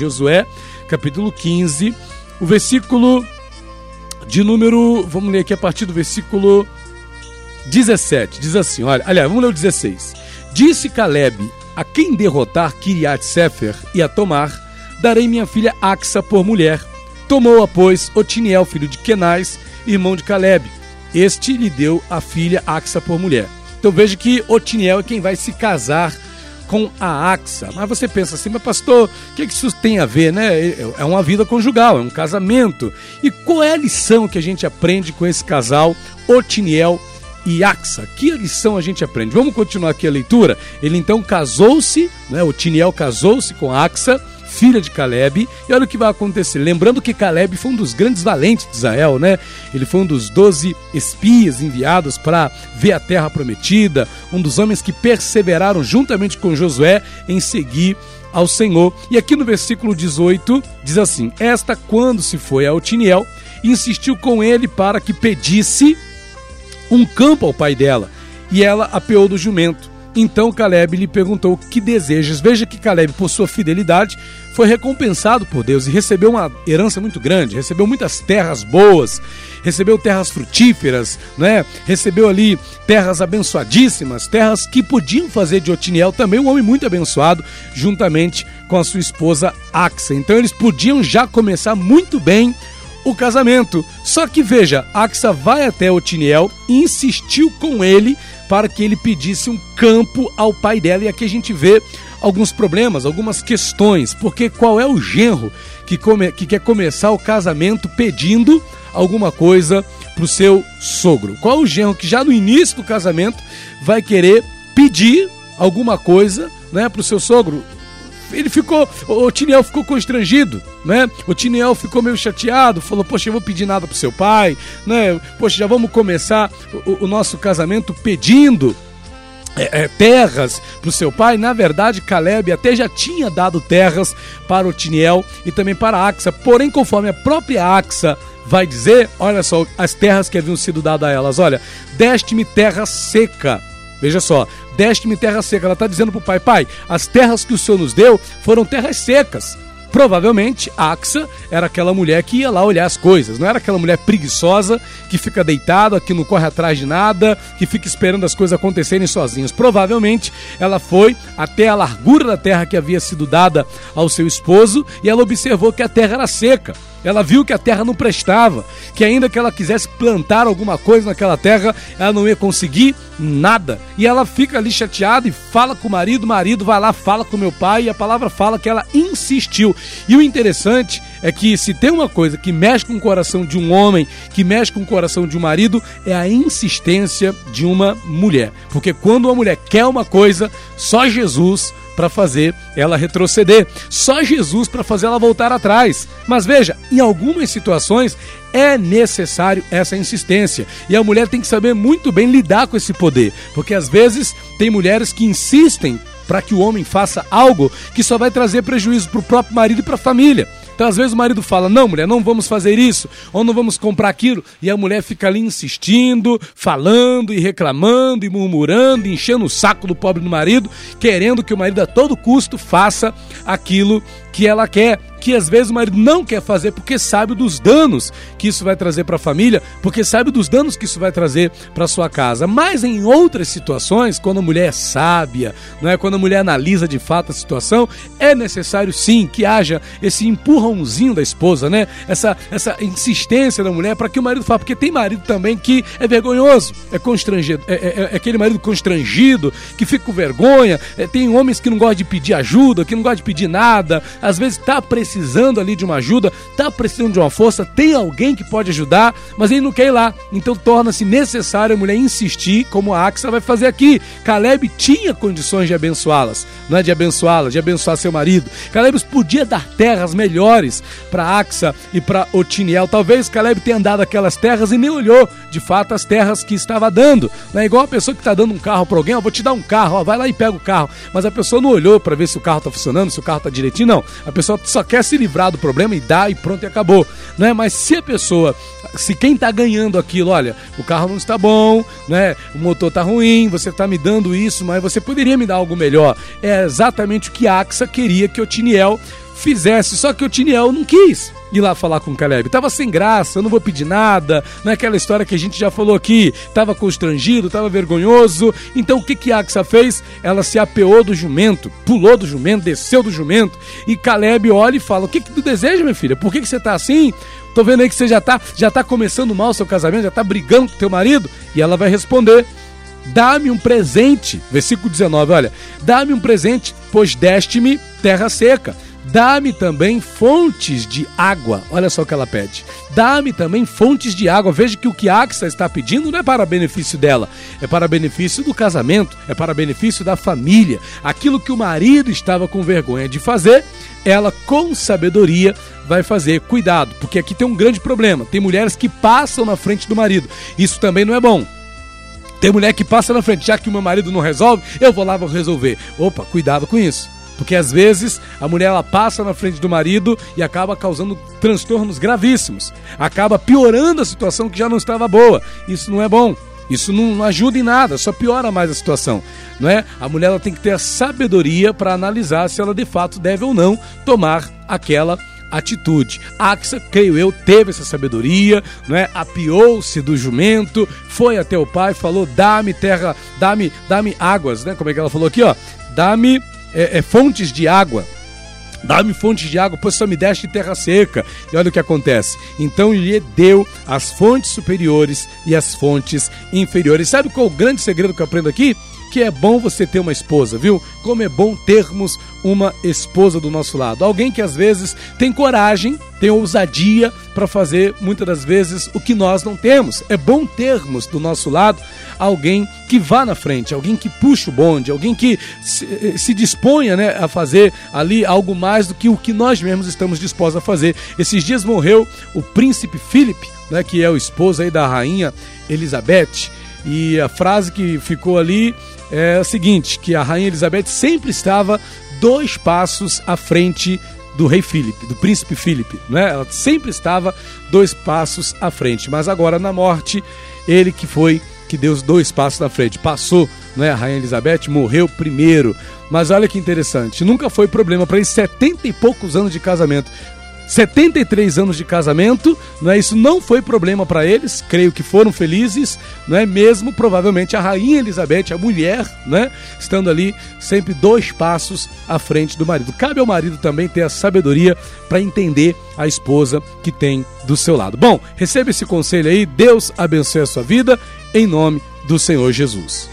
Josué, capítulo 15, o versículo de número, vamos ler aqui a partir do versículo 17. Diz assim, olha, aliás, vamos ler o 16. Disse Caleb: A quem derrotar Kiriat Sefer e a tomar, darei minha filha Axa por mulher. Tomou-a, pois, Otiniel, filho de Kenais, irmão de Caleb. Este lhe deu a filha Axa por mulher. Então veja que Otiniel é quem vai se casar com a AXA. Mas você pensa assim, mas pastor, o que, que isso tem a ver, né? É uma vida conjugal, é um casamento. E qual é a lição que a gente aprende com esse casal, Otiniel e Axa? Que lição a gente aprende? Vamos continuar aqui a leitura? Ele então casou-se, né? Otiniel casou-se com Axa filha de Caleb. E olha o que vai acontecer. Lembrando que Caleb foi um dos grandes valentes de Israel, né? Ele foi um dos doze espias enviados para ver a terra prometida, um dos homens que perseveraram juntamente com Josué em seguir ao Senhor. E aqui no versículo 18 diz assim: Esta, quando se foi a Otiniel, insistiu com ele para que pedisse um campo ao pai dela, e ela apeou do jumento. Então Caleb lhe perguntou: Que desejas? Veja que Caleb, por sua fidelidade, foi recompensado por Deus e recebeu uma herança muito grande, recebeu muitas terras boas, recebeu terras frutíferas, né? recebeu ali terras abençoadíssimas, terras que podiam fazer de Otiniel também um homem muito abençoado, juntamente com a sua esposa Axa. Então eles podiam já começar muito bem o casamento. Só que veja, Axa vai até Otiniel e insistiu com ele para que ele pedisse um campo ao pai dela. E aqui a gente vê alguns problemas, algumas questões, porque qual é o genro que, come, que quer começar o casamento pedindo alguma coisa para o seu sogro? Qual é o genro que já no início do casamento vai querer pedir alguma coisa né, para o seu sogro? Ele ficou, o Tiniel ficou constrangido, né? O Tiniel ficou meio chateado, falou: Poxa, eu vou pedir nada pro seu pai, né? Poxa, já vamos começar o, o nosso casamento pedindo. É, é, terras para o seu pai, na verdade, Caleb até já tinha dado terras para o Tiniel e também para a Axa, porém, conforme a própria Axa vai dizer, olha só, as terras que haviam sido dadas a elas: olha, deste-me terra seca Veja só, deste-me terra seca. Ela está dizendo para o pai: Pai, as terras que o Senhor nos deu foram terras secas. Provavelmente, Axa era aquela mulher que ia lá olhar as coisas, não era aquela mulher preguiçosa que fica deitada, que não corre atrás de nada, que fica esperando as coisas acontecerem sozinhas. Provavelmente, ela foi até a largura da terra que havia sido dada ao seu esposo e ela observou que a terra era seca. Ela viu que a terra não prestava, que ainda que ela quisesse plantar alguma coisa naquela terra, ela não ia conseguir nada. E ela fica ali chateada e fala com o marido, o marido vai lá, fala com meu pai, e a palavra fala que ela insistiu. E o interessante é que se tem uma coisa que mexe com o coração de um homem, que mexe com o coração de um marido, é a insistência de uma mulher. Porque quando uma mulher quer uma coisa, só Jesus para fazer ela retroceder, só Jesus para fazer ela voltar atrás. Mas veja, em algumas situações é necessário essa insistência. E a mulher tem que saber muito bem lidar com esse poder, porque às vezes tem mulheres que insistem para que o homem faça algo que só vai trazer prejuízo para o próprio marido e para a família. Então, às vezes, o marido fala: Não, mulher, não vamos fazer isso, ou não vamos comprar aquilo. E a mulher fica ali insistindo, falando e reclamando e murmurando, enchendo o saco do pobre do marido, querendo que o marido a todo custo faça aquilo que ela quer, que às vezes o marido não quer fazer porque sabe dos danos que isso vai trazer para a família, porque sabe dos danos que isso vai trazer para sua casa. Mas em outras situações, quando a mulher é sábia, não é quando a mulher analisa de fato a situação, é necessário sim que haja esse empurrãozinho da esposa, né? Essa essa insistência da mulher para que o marido faça, porque tem marido também que é vergonhoso, é constrangido, é, é, é aquele marido constrangido que fica com vergonha. É, tem homens que não gostam de pedir ajuda, que não gostam de pedir nada às vezes está precisando ali de uma ajuda, está precisando de uma força, tem alguém que pode ajudar, mas ele não quer ir lá. Então torna-se necessário a mulher insistir, como a Axa vai fazer aqui. Caleb tinha condições de abençoá-las, não é de abençoá-las, de abençoar seu marido. Caleb podia dar terras melhores para Axa e para Otiniel. Talvez Caleb tenha dado aquelas terras e nem olhou de fato as terras que estava dando. Não é igual a pessoa que está dando um carro para alguém, ó, vou te dar um carro, ó, vai lá e pega o carro. Mas a pessoa não olhou para ver se o carro está funcionando, se o carro está direitinho, não. A pessoa só quer se livrar do problema e dá e pronto e acabou. Né? Mas se a pessoa, se quem está ganhando aquilo, olha, o carro não está bom, né? o motor está ruim, você está me dando isso, mas você poderia me dar algo melhor. É exatamente o que a AXA queria que o Tiniel fizesse. Só que o Tiniel não quis ir lá falar com o Caleb. Tava sem graça, eu não vou pedir nada, não é aquela história que a gente já falou aqui. Tava constrangido, tava vergonhoso. Então o que que Axa fez? Ela se apeou do jumento, pulou do jumento, desceu do jumento. E Caleb olha e fala: O que que tu deseja, minha filha? Por que que você tá assim? Tô vendo aí que você já tá, já tá começando mal o seu casamento, já tá brigando com teu marido. E ela vai responder: Dá-me um presente. Versículo 19, olha. Dá-me um presente, pois deste-me terra seca Dá-me também fontes de água. Olha só o que ela pede. Dá-me também fontes de água. Veja que o que Axa está pedindo não é para benefício dela, é para benefício do casamento, é para benefício da família. Aquilo que o marido estava com vergonha de fazer, ela com sabedoria vai fazer. Cuidado, porque aqui tem um grande problema. Tem mulheres que passam na frente do marido. Isso também não é bom. Tem mulher que passa na frente, já que o meu marido não resolve, eu vou lá vou resolver. Opa, cuidado com isso. Porque às vezes a mulher ela passa na frente do marido e acaba causando transtornos gravíssimos. Acaba piorando a situação que já não estava boa. Isso não é bom. Isso não ajuda em nada, só piora mais a situação, não é? A mulher ela tem que ter a sabedoria para analisar se ela de fato deve ou não tomar aquela atitude. Axa, creio eu, teve essa sabedoria, não é? Apiou-se do jumento, foi até o pai, falou: "Dá-me terra, dá-me, dá-me águas", né? Como é que ela falou aqui, ó? Dá-me é, é, fontes de água. Dá-me fontes de água, pois só me deste terra seca. E olha o que acontece. Então lhe deu as fontes superiores e as fontes inferiores. Sabe qual é o grande segredo que eu aprendo aqui? Que é bom você ter uma esposa, viu? Como é bom termos uma esposa do nosso lado. Alguém que às vezes tem coragem, tem ousadia para fazer muitas das vezes o que nós não temos. É bom termos do nosso lado alguém que vá na frente, alguém que puxa o bonde, alguém que se, eh, se disponha né, a fazer ali algo mais do que o que nós mesmos estamos dispostos a fazer. Esses dias morreu o príncipe Philip, né, que é o esposo aí da rainha Elizabeth. E a frase que ficou ali é a seguinte: que a rainha Elizabeth sempre estava dois passos à frente do rei Filipe, do príncipe Filipe, né? Ela sempre estava dois passos à frente, mas agora na morte, ele que foi que deu os dois passos na frente, passou, né? A rainha Elizabeth morreu primeiro. Mas olha que interessante, nunca foi problema para eles 70 e poucos anos de casamento. 73 anos de casamento, não é? Isso não foi problema para eles, creio que foram felizes, não é? Mesmo provavelmente a rainha Elizabeth, a mulher, né, estando ali sempre dois passos à frente do marido. Cabe ao marido também ter a sabedoria para entender a esposa que tem do seu lado. Bom, receba esse conselho aí, Deus abençoe a sua vida em nome do Senhor Jesus.